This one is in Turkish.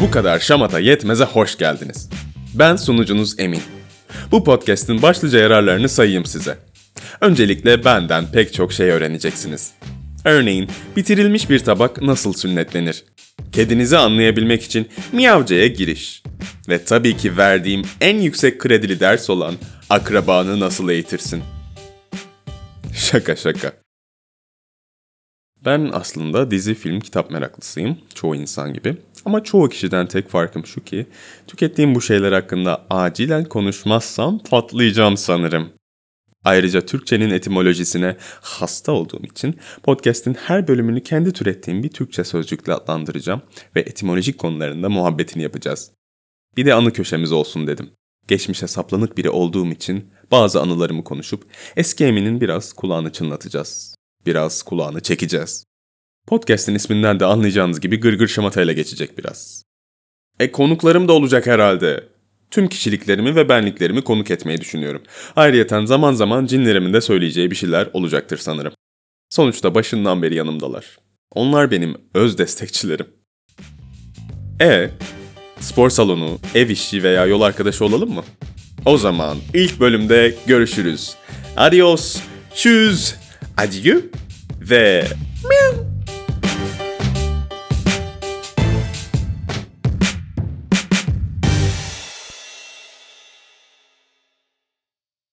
Bu kadar şamata yetmeze hoş geldiniz. Ben sunucunuz Emin. Bu podcast'in başlıca yararlarını sayayım size. Öncelikle benden pek çok şey öğreneceksiniz. Örneğin bitirilmiş bir tabak nasıl sünnetlenir? Kedinizi anlayabilmek için miyavcaya giriş. Ve tabii ki verdiğim en yüksek kredili ders olan akrabanı nasıl eğitirsin? Şaka şaka. Ben aslında dizi, film, kitap meraklısıyım. Çoğu insan gibi. Ama çoğu kişiden tek farkım şu ki, tükettiğim bu şeyler hakkında acilen konuşmazsam patlayacağım sanırım. Ayrıca Türkçenin etimolojisine hasta olduğum için podcast'in her bölümünü kendi türettiğim bir Türkçe sözcükle adlandıracağım ve etimolojik konularında muhabbetini yapacağız. Bir de anı köşemiz olsun dedim. Geçmişe saplanık biri olduğum için bazı anılarımı konuşup eski Emin'in biraz kulağını çınlatacağız. Biraz kulağını çekeceğiz. Podcast'in isminden de anlayacağınız gibi gırgır şamatayla geçecek biraz. E konuklarım da olacak herhalde. Tüm kişiliklerimi ve benliklerimi konuk etmeyi düşünüyorum. Ayrıyeten zaman zaman cinlerimin de söyleyeceği bir şeyler olacaktır sanırım. Sonuçta başından beri yanımdalar. Onlar benim öz destekçilerim. E, spor salonu, ev işi veya yol arkadaşı olalım mı? O zaman ilk bölümde görüşürüz. Adios, tschüss, adieu ve miau.